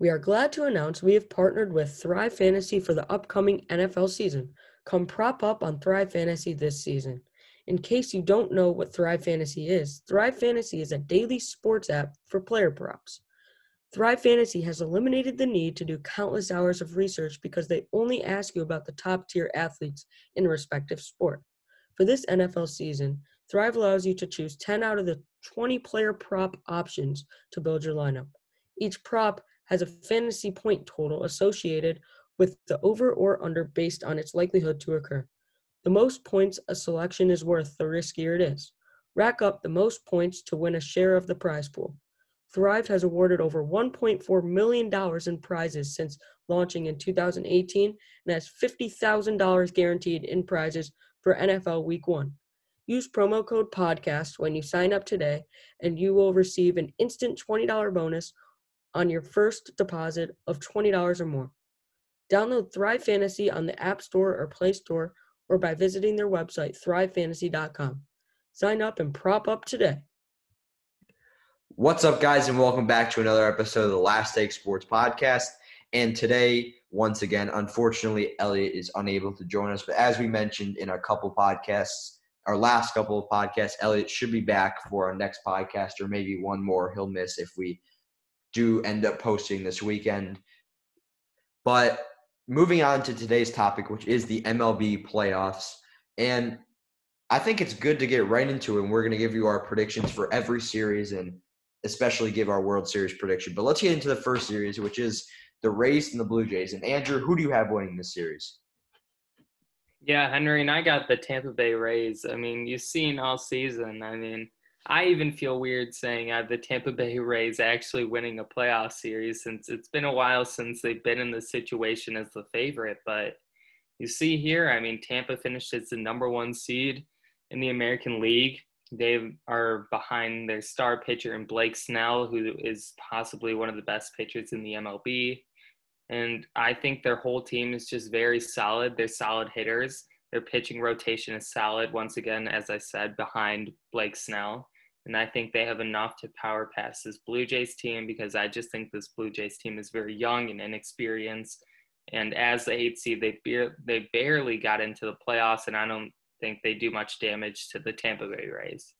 We are glad to announce we have partnered with Thrive Fantasy for the upcoming NFL season. Come prop up on Thrive Fantasy this season. In case you don't know what Thrive Fantasy is, Thrive Fantasy is a daily sports app for player props. Thrive Fantasy has eliminated the need to do countless hours of research because they only ask you about the top tier athletes in a respective sport. For this NFL season, Thrive allows you to choose 10 out of the 20 player prop options to build your lineup. Each prop has a fantasy point total associated with the over or under based on its likelihood to occur. The most points a selection is worth, the riskier it is. Rack up the most points to win a share of the prize pool. Thrive has awarded over $1.4 million in prizes since launching in 2018 and has $50,000 guaranteed in prizes for NFL Week 1. Use promo code PODCAST when you sign up today, and you will receive an instant $20 bonus on your first deposit of $20 or more. Download Thrive Fantasy on the App Store or Play Store or by visiting their website, thrivefantasy.com. Sign up and prop up today. What's up, guys, and welcome back to another episode of the Last Take Sports Podcast. And today, once again, unfortunately, Elliot is unable to join us. But as we mentioned in our couple podcasts, our last couple of podcasts, Elliot should be back for our next podcast, or maybe one more he'll miss if we do end up posting this weekend. But moving on to today's topic, which is the MLB playoffs. And I think it's good to get right into it. And we're going to give you our predictions for every series and especially give our World Series prediction. But let's get into the first series, which is the Rays and the Blue Jays. And Andrew, who do you have winning this series? Yeah, Henry, and I got the Tampa Bay Rays. I mean, you've seen all season. I mean, I even feel weird saying have the Tampa Bay Rays actually winning a playoff series since it's been a while since they've been in this situation as the favorite. But you see here, I mean, Tampa finished as the number one seed in the American League. They are behind their star pitcher in Blake Snell, who is possibly one of the best pitchers in the MLB. And I think their whole team is just very solid. They're solid hitters. Their pitching rotation is solid, once again, as I said, behind Blake Snell. And I think they have enough to power past this Blue Jays team because I just think this Blue Jays team is very young and inexperienced. And as the eight seed, they, be- they barely got into the playoffs, and I don't think they do much damage to the Tampa Bay Rays.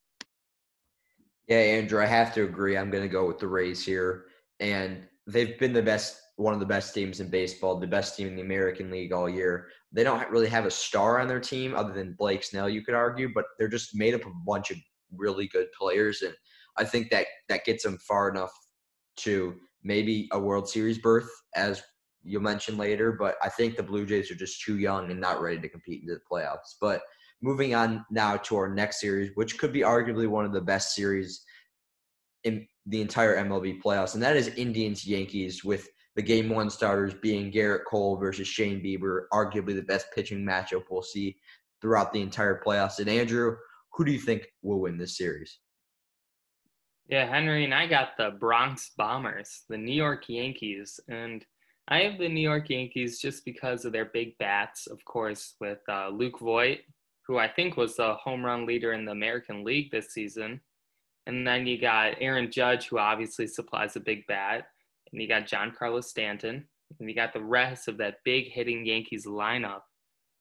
Yeah, Andrew, I have to agree. I'm going to go with the Rays here. And they've been the best, one of the best teams in baseball, the best team in the American League all year. They don't really have a star on their team other than Blake Snell, you could argue, but they're just made up of a bunch of really good players. And I think that that gets them far enough to maybe a World Series berth, as you'll mention later. But I think the Blue Jays are just too young and not ready to compete into the playoffs. But – moving on now to our next series, which could be arguably one of the best series in the entire MLB playoffs, and that is Indians Yankees with the game one starters being Gerrit Cole versus Shane Bieber, arguably the best pitching matchup we'll see throughout the entire playoffs. And Andrew, who do you think will win this series? Yeah, Henry, and I got the Bronx Bombers, the New York Yankees, and I have the New York Yankees just because of their big bats, of course, with uh, Luke Voit, who I think was the home run leader in the American League this season. And then you got Aaron Judge, who obviously supplies a big bat. And you got Giancarlo Stanton. And you got the rest of that big hitting Yankees lineup.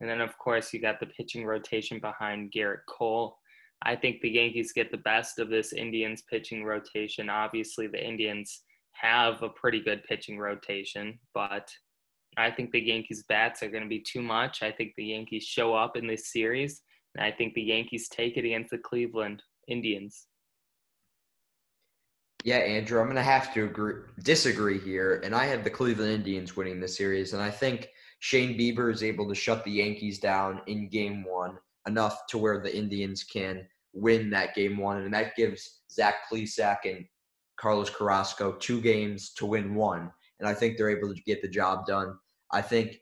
And then, of course, you got the pitching rotation behind Gerrit Cole. I think the Yankees get the best of this Indians pitching rotation. Obviously, the Indians have a pretty good pitching rotation, but I think the Yankees bats are going to be too much. I think the Yankees show up in this series, and I think the Yankees take it against the Cleveland Indians. Yeah, Andrew, I'm going to have to agree, disagree here, and I have the Cleveland Indians winning this series, and I think Shane Bieber is able to shut the Yankees down in Game One enough to where the Indians can win that Game One, and that gives Zach Plesac and Carlos Carrasco two games to win one, and I think they're able to get the job done. I think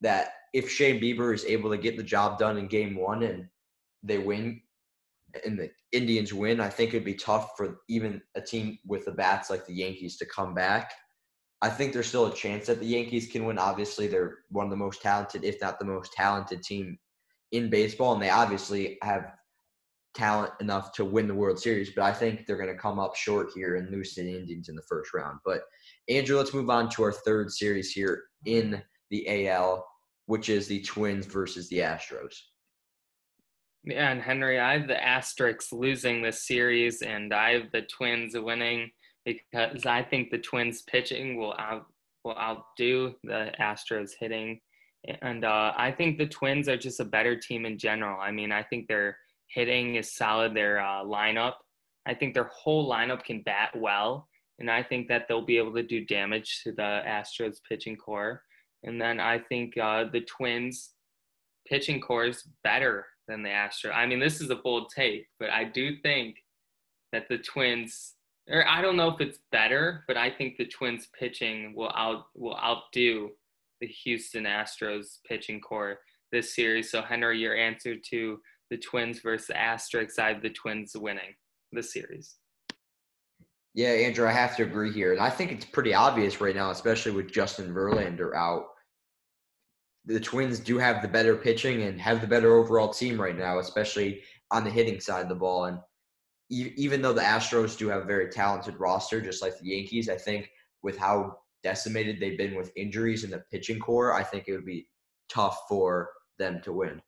that if Shane Bieber is able to get the job done in game one and they win and the Indians win, I think it'd be tough for even a team with the bats like the Yankees to come back. I think there's still a chance that the Yankees can win. Obviously, they're one of the most talented, if not the most talented team in baseball, and they obviously have talent enough to win the World Series, but I think they're going to come up short here and lose to the Indians in the first round. But Andrew, let's move on to our third series here in the AL, which is the Twins versus the Astros. Yeah, and Henry, I have the Asterix losing this series, and I have the Twins winning because I think the Twins pitching will out will outdo the Astros hitting, and uh, I think the Twins are just a better team in general. I mean, I think their hitting is solid. Their uh, lineup, I think their whole lineup can bat well, and I think that they'll be able to do damage to the Astros pitching core. And then I think uh, the Twins pitching core is better than the Astros. I mean, this is a bold take, but I do think that the Twins, or I don't know if it's better, but I think the Twins pitching will out will outdo the Houston Astros pitching core this series. So Henry, your answer to the Twins versus Astros, I have the Twins winning the series. Yeah, Andrew, I have to agree here. And I think it's pretty obvious right now, especially with Justin Verlander out. The Twins do have the better pitching and have the better overall team right now, especially on the hitting side of the ball. And even though the Astros do have a very talented roster, just like the Yankees, I think with how decimated they've been with injuries in the pitching core, I think it would be tough for them to win.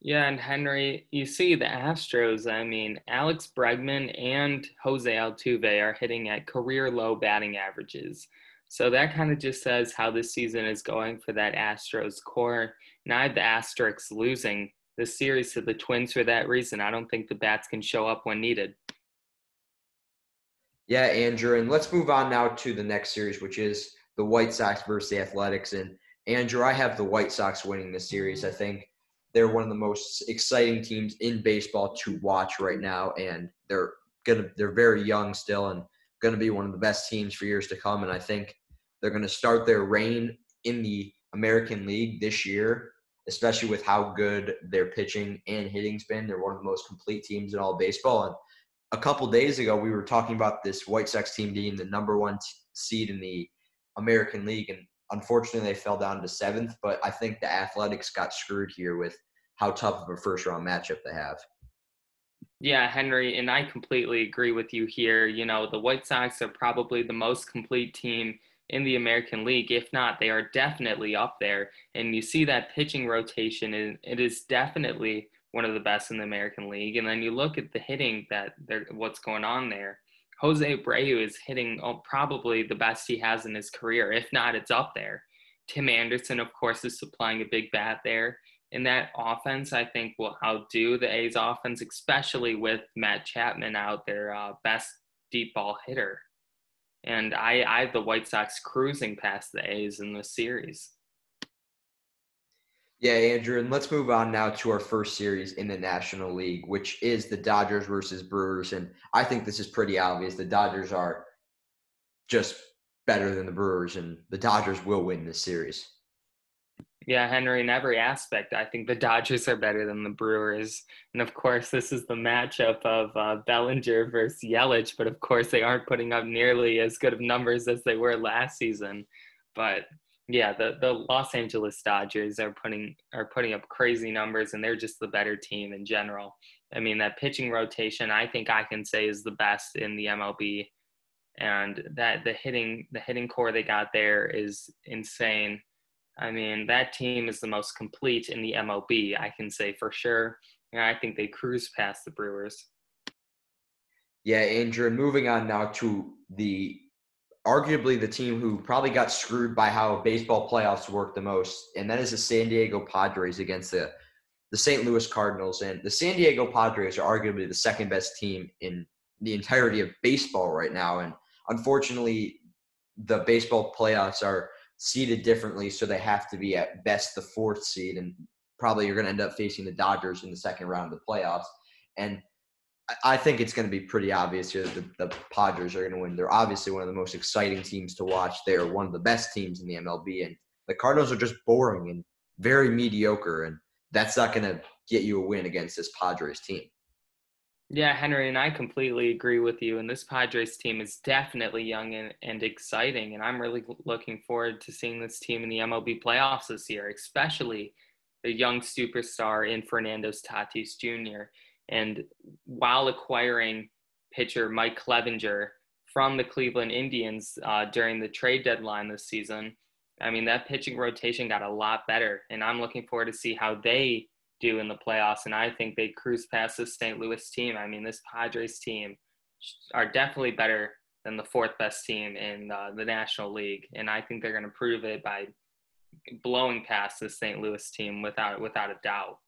Yeah, and Henry, you see the Astros, I mean, Alex Bregman and Jose Altuve are hitting at career low batting averages. So that kind of just says how this season is going for that Astros core. And I the Asterix losing the series to the Twins for that reason. I don't think the bats can show up when needed. Yeah, Andrew, and let's move on now to the next series, which is the White Sox versus the Athletics. And Andrew, I have the White Sox winning this series. I think they're one of the most exciting teams in baseball to watch right now, and they're gonna they're very young still and gonna be one of the best teams for years to come. And I think they're gonna start their reign in the American League this year, especially with how good their pitching and hitting's been. They're one of the most complete teams in all baseball. And a couple days ago, we were talking about this White Sox team being the number one seed in the American League, and Unfortunately, they fell down to seventh, but I think the Athletics got screwed here with how tough of a first round matchup they have. Yeah, Henry, and I completely agree with you here. You know, the White Sox are probably the most complete team in the American League. If not, they are definitely up there. And you see that pitching rotation, and it is definitely one of the best in the American League. And then you look at the hitting that they're, what's going on there. Jose Abreu is hitting oh, probably the best he has in his career. If not, it's up there. Tim Anderson, of course, is supplying a big bat there. And that offense, I think, will outdo the A's offense, especially with Matt Chapman out their uh, best deep ball hitter. And I, I have the White Sox cruising past the A's in this series. Yeah, Andrew, and let's move on now to our first series in the National League, which is the Dodgers versus Brewers. And I think this is pretty obvious. The Dodgers are just better than the Brewers, and the Dodgers will win this series. Yeah, Henry, in every aspect, I think the Dodgers are better than the Brewers. And of course, this is the matchup of uh, Bellinger versus Yelich, but of course, they aren't putting up nearly as good of numbers as they were last season. But yeah, the, the Los Angeles Dodgers are putting are putting up crazy numbers, and they're just the better team in general. I mean, that pitching rotation, I think I can say is the best in the MLB, and that the hitting the hitting core they got there is insane. I mean, that team is the most complete in the MLB, I can say for sure. And I think they cruise past the Brewers. Yeah, Andrew. Moving on now to the arguably the team who probably got screwed by how baseball playoffs work the most, and that is the San Diego Padres against the the St. Louis Cardinals. And the San Diego Padres are arguably the second best team in the entirety of baseball right now. And unfortunately, the baseball playoffs are seeded differently, so they have to be at best the fourth seed, and probably you're going to end up facing the Dodgers in the second round of the playoffs. And I think it's going to be pretty obvious here that the, the Padres are going to win. They're obviously one of the most exciting teams to watch. They are one of the best teams in the MLB, and the Cardinals are just boring and very mediocre, and that's not going to get you a win against this Padres team. Yeah, Henry, and I completely agree with you. And this Padres team is definitely young and, and exciting. And I'm really looking forward to seeing this team in the MLB playoffs this year, especially the young superstar in Fernando's Tatis Jr. And while acquiring pitcher Mike Clevinger from the Cleveland Indians uh, during the trade deadline this season, I mean, that pitching rotation got a lot better. And I'm looking forward to see how they do in the playoffs. And I think they cruise past this St. Louis team. I mean, this Padres team are definitely better than the fourth best team in uh, the National League. And I think they're going to prove it by blowing past the St. Louis team without without a doubt.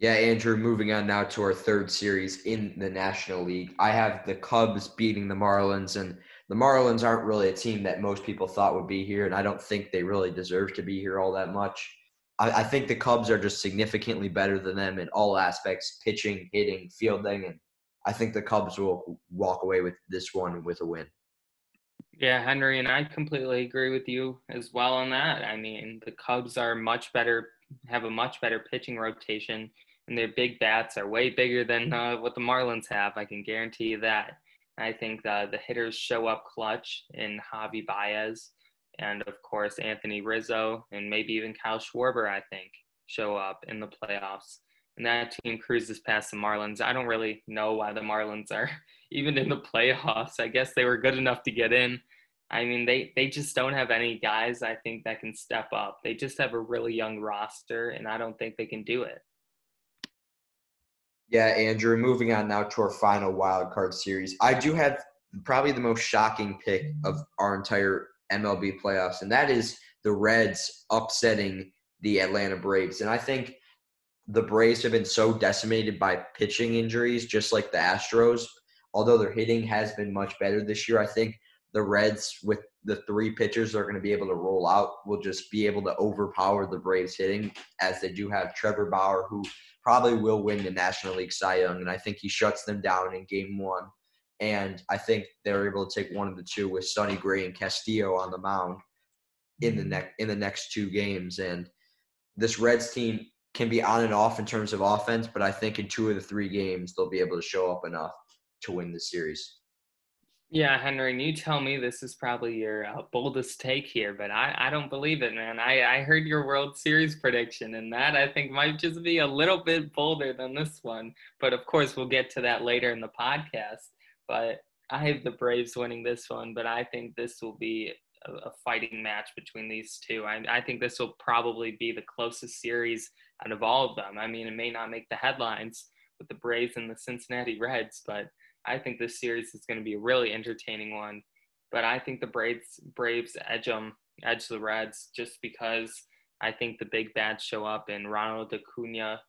Yeah, Andrew, moving on now to our third series in the National League. I have the Cubs beating the Marlins, and the Marlins aren't really a team that most people thought would be here, and I don't think they really deserve to be here all that much. I, I think the Cubs are just significantly better than them in all aspects pitching, hitting, fielding, and I think the Cubs will walk away with this one with a win. Yeah, Henry, and I completely agree with you as well on that. I mean, the Cubs are much better, have a much better pitching rotation, and their big bats are way bigger than uh, what the Marlins have. I can guarantee you that. I think the, the hitters show up clutch in Javi Baez, and of course Anthony Rizzo, and maybe even Kyle Schwarber. I think show up in the playoffs and that team cruises past the Marlins. I don't really know why the Marlins are even in the playoffs. I guess they were good enough to get in. I mean, they they just don't have any guys I think that can step up. They just have a really young roster, and I don't think they can do it. Yeah, Andrew. Moving on now to our final wild card series, I do have probably the most shocking pick of our entire MLB playoffs, and that is the Reds upsetting the Atlanta Braves. And I think the Braves have been so decimated by pitching injuries, just like the Astros. Although their hitting has been much better this year, I think the Reds, with the three pitchers they're going to be able to roll out, will just be able to overpower the Braves hitting, as they do have Trevor Bauer, who probably will win the National League Cy Young, and I think he shuts them down in Game One. And I think they're able to take one of the two with Sonny Gray and Castillo on the mound in the hmm. next in the next two games. And this Reds team can be on and off in terms of offense, but I think in two of the three games they'll be able to show up enough to win the series. Yeah, Henry, you tell me this is probably your uh, boldest take here, but I, I don't believe it, man. I, I heard your World Series prediction, and that I think might just be a little bit bolder than this one. But of course, we'll get to that later in the podcast. But I have the Braves winning this one, but I think this will be a, a fighting match between these two. I, I think this will probably be the closest series out of all of them. I mean, it may not make the headlines with the Braves and the Cincinnati Reds, but I think this series is going to be a really entertaining one. But I think the Braves Braves edge them, edge the Reds, just because I think the big bats show up in Ronald Acuna,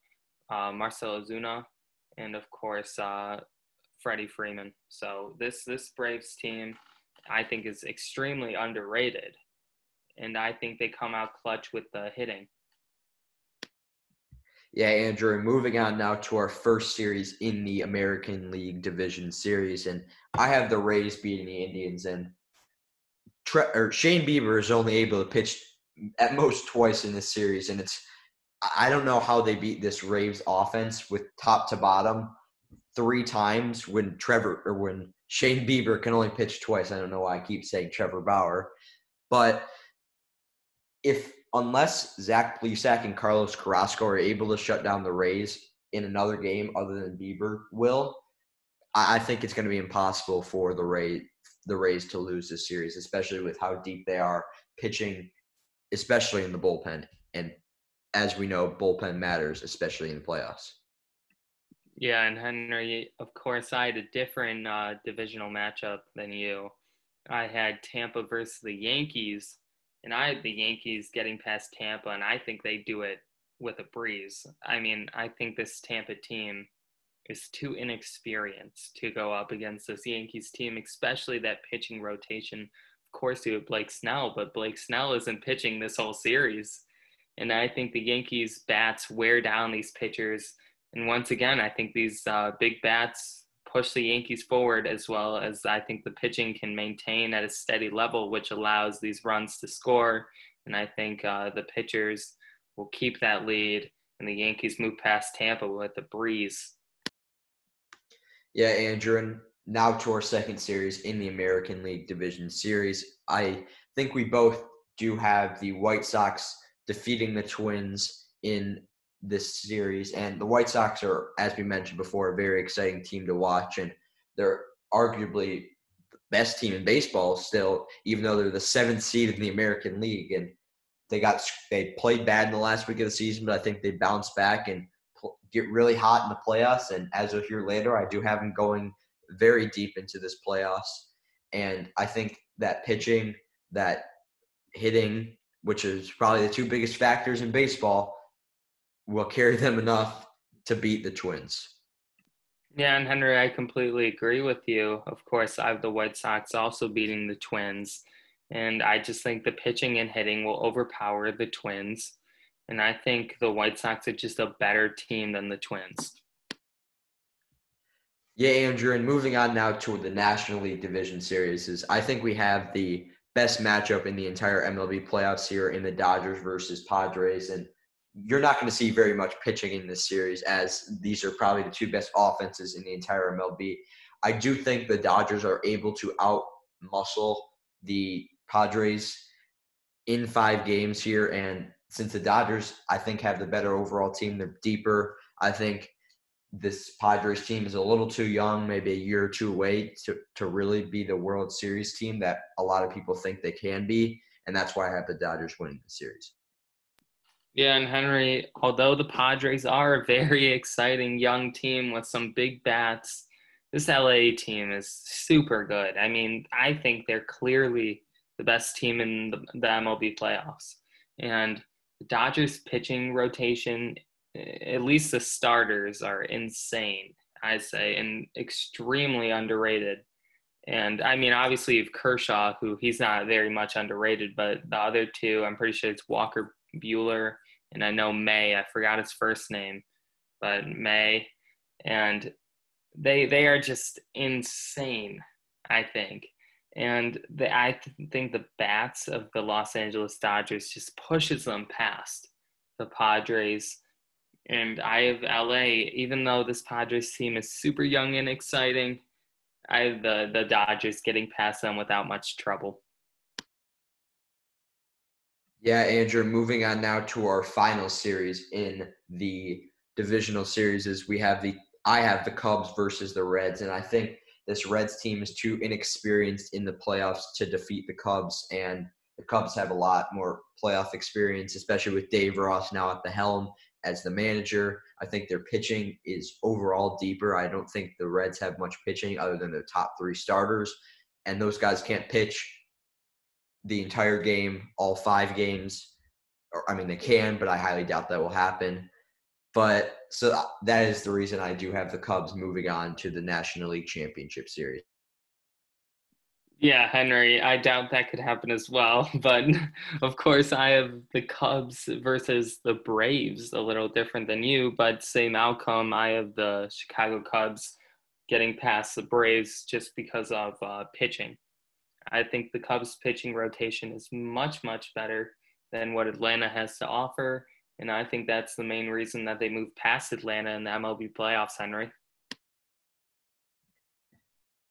uh, Marcell Ozuna, and of course uh, Freddie Freeman. So this this Braves team, I think, is extremely underrated, and I think they come out clutch with the hitting. Yeah, Andrew, moving on now to our first series in the American League Division Series. And I have the Rays beating the Indians. And Tre- or Shane Bieber is only able to pitch at most twice in this series. And it's, I don't know how they beat this Rays offense with top to bottom three times when Trevor or when Shane Bieber can only pitch twice. I don't know why I keep saying Trevor Bauer. But if unless Zach Plesac and Carlos Carrasco are able to shut down the Rays in another game other than Bieber will, I, think it's going to be impossible for the Rays the Rays to lose this series, especially with how deep they are pitching, especially in the bullpen. And as we know, bullpen matters, especially in the playoffs. Yeah, and Henry, of course, I had a different uh, divisional matchup than you. I had Tampa versus the Yankees and I had the Yankees getting past Tampa, and I think they do it with a breeze. I mean, I think this Tampa team is too inexperienced to go up against this Yankees team, especially that pitching rotation. Of course, you have Blake Snell, but Blake Snell isn't pitching this whole series. And I think the Yankees bats wear down these pitchers. And once again, I think these uh, big bats push the Yankees forward as well as I think the pitching can maintain at a steady level, which allows these runs to score. And I think uh, the pitchers will keep that lead, and the Yankees move past Tampa with a breeze. Yeah, Andrew, and now to our second series in the American League Division Series. I think we both do have the White Sox defeating the Twins in this series. And the White Sox are, as we mentioned before, a very exciting team to watch. And they're arguably the best team in baseball still, even though they're the seventh seed in the American League. And they got they played bad in the last week of the season, but I think they bounced back and get really hot in the playoffs. And as you'll hear later, I do have them going very deep into this playoffs. And I think that pitching, that hitting, which is probably the two biggest factors in baseball, will carry them enough to beat the Twins. Yeah, and Henry, I completely agree with you. Of course, I have the White Sox also beating the Twins. And I just think the pitching and hitting will overpower the Twins. And I think the White Sox are just a better team than the Twins. Yeah, Andrew, and moving on now to the National League Division Series is I think we have the best matchup in the entire MLB playoffs here in the Dodgers versus Padres. And you're not going to see very much pitching in this series as these are probably the two best offenses in the entire MLB. I do think the Dodgers are able to out muscle the Padres in five games here. And since the Dodgers, I think, have the better overall team, they're deeper. I think this Padres team is a little too young, maybe a year or two away to, to really be the World Series team that a lot of people think they can be. And that's why I have the Dodgers winning the series. Yeah, and Henry, although the Padres are a very exciting young team with some big bats, this LA team is super good. I mean, I think they're clearly the best team in the, MLB playoffs. And the Dodgers pitching rotation, at least the starters, are insane, I say, and extremely underrated. And I mean, obviously, you've Kershaw, who he's not very much underrated, but the other two, I'm pretty sure it's Walker Buehler, and I know May. I forgot his first name, but May, and they they are just insane. I think. And the, I th- think the bats of the Los Angeles Dodgers just pushes them past the Padres. And I have LA, even though this Padres team is super young and exciting, I have the, the Dodgers getting past them without much trouble. Yeah, Andrew, moving on now to our final series in the divisional series is we have the I have the Cubs versus the Reds, and I think this Reds team is too inexperienced in the playoffs to defeat the Cubs, and the Cubs have a lot more playoff experience, especially with Dave Ross now at the helm as the manager. I think their pitching is overall deeper. I don't think the Reds have much pitching other than their top three starters, and those guys can't pitch the entire game, all five games. Or, I mean, they can, but I highly doubt that will happen. But so that is the reason I do have the Cubs moving on to the National League Championship Series. Yeah, Henry, I doubt that could happen as well. But of course, I have the Cubs versus the Braves, a little different than you, but same outcome. I have the Chicago Cubs getting past the Braves just because of uh, pitching. I think the Cubs pitching rotation is much, much better than what Atlanta has to offer. And I think that's the main reason that they moved past Atlanta in the MLB playoffs, Henry.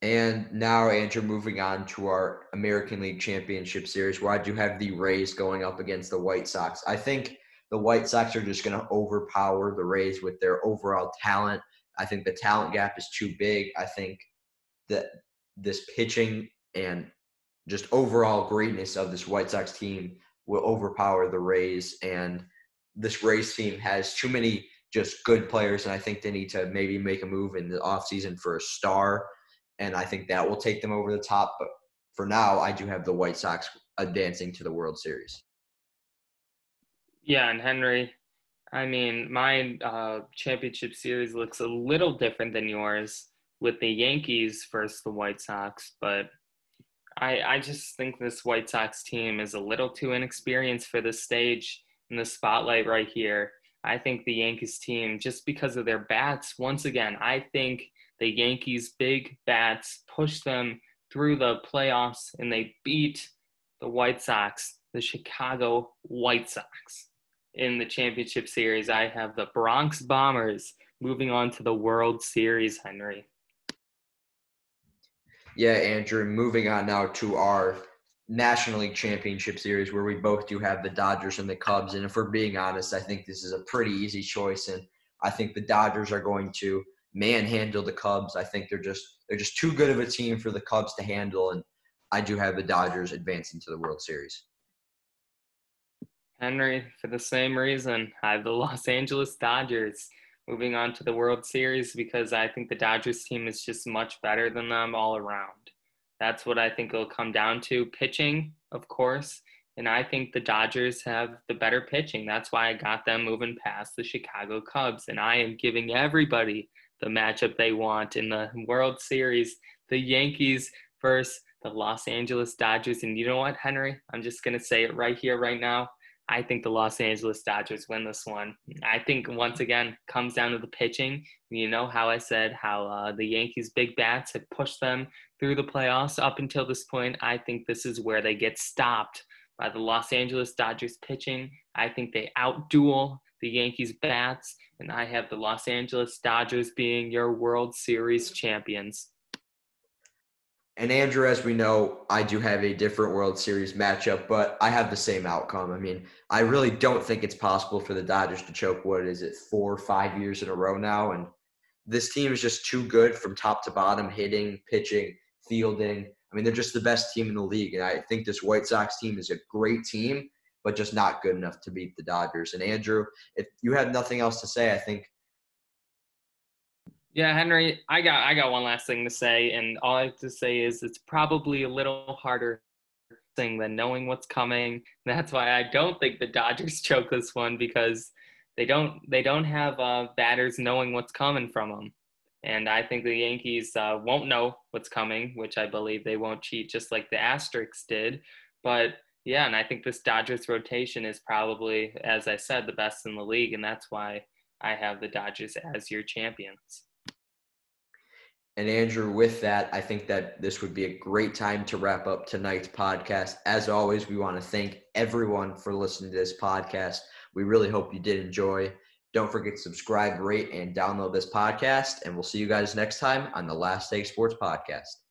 And now, Andrew, moving on to our American League Championship Series, I do have the Rays going up against the White Sox. I think the White Sox are just going to overpower the Rays with their overall talent. I think the talent gap is too big. I think that this pitching and just overall greatness of this White Sox team will overpower the Rays. And this Rays team has too many just good players, and I think they need to maybe make a move in the offseason for a star, and I think that will take them over the top. But for now, I do have the White Sox advancing to the World Series. Yeah, and Henry, I mean, my uh, championship series looks a little different than yours with the Yankees versus the White Sox, but I, I just think this White Sox team is a little too inexperienced for this stage in the spotlight right here. I think the Yankees team, just because of their bats, once again, I think the Yankees' big bats push them through the playoffs and they beat the White Sox, the Chicago White Sox. In the championship series, I have the Bronx Bombers moving on to the World Series, Henry. Yeah, Andrew, moving on now to our National League Championship Series where we both do have the Dodgers and the Cubs. And if we're being honest, I think this is a pretty easy choice. And I think the Dodgers are going to manhandle the Cubs. I think they're just they're just too good of a team for the Cubs to handle. And I do have the Dodgers advancing to the World Series. Henry, for the same reason, I have the Los Angeles Dodgers moving on to the World Series because I think the Dodgers team is just much better than them all around. That's what I think it'll come down to. Pitching, of course. And I think the Dodgers have the better pitching. That's why I got them moving past the Chicago Cubs. And I am giving everybody the matchup they want in the World Series the Yankees versus the Los Angeles Dodgers. And you know what, Henry? I'm just going to say it right here, right now. I think the Los Angeles Dodgers win this one. I think once again comes down to the pitching. You know how I said how uh, the Yankees' big bats have pushed them through the playoffs up until this point. I think this is where they get stopped by the Los Angeles Dodgers pitching. I think they outduel the Yankees bats, and I have the Los Angeles Dodgers being your World Series champions. And Andrew, as we know, I do have a different World Series matchup, but I have the same outcome. I mean, I really don't think it's possible for the Dodgers to choke what is it, four or five years in a row now. And this team is just too good from top to bottom, hitting, pitching, fielding. I mean, they're just the best team in the league. And I think this White Sox team is a great team, but just not good enough to beat the Dodgers. And Andrew, if you have nothing else to say, I think yeah, Henry, I got I got one last thing to say, and all I have to say is it's probably a little harder thing than knowing what's coming. That's why I don't think the Dodgers choke this one because they don't they don't have uh, batters knowing what's coming from them, and I think the Yankees uh, won't know what's coming, which I believe they won't cheat just like the Asterix did. But yeah, and I think this Dodgers rotation is probably, as I said, the best in the league, and that's why I have the Dodgers as your champions. And Andrew, with that, I think that this would be a great time to wrap up tonight's podcast. As always, we want to thank everyone for listening to this podcast. We really hope you did enjoy. Don't forget to subscribe, rate, and download this podcast. And we'll see you guys next time on the Last Take Sports Podcast.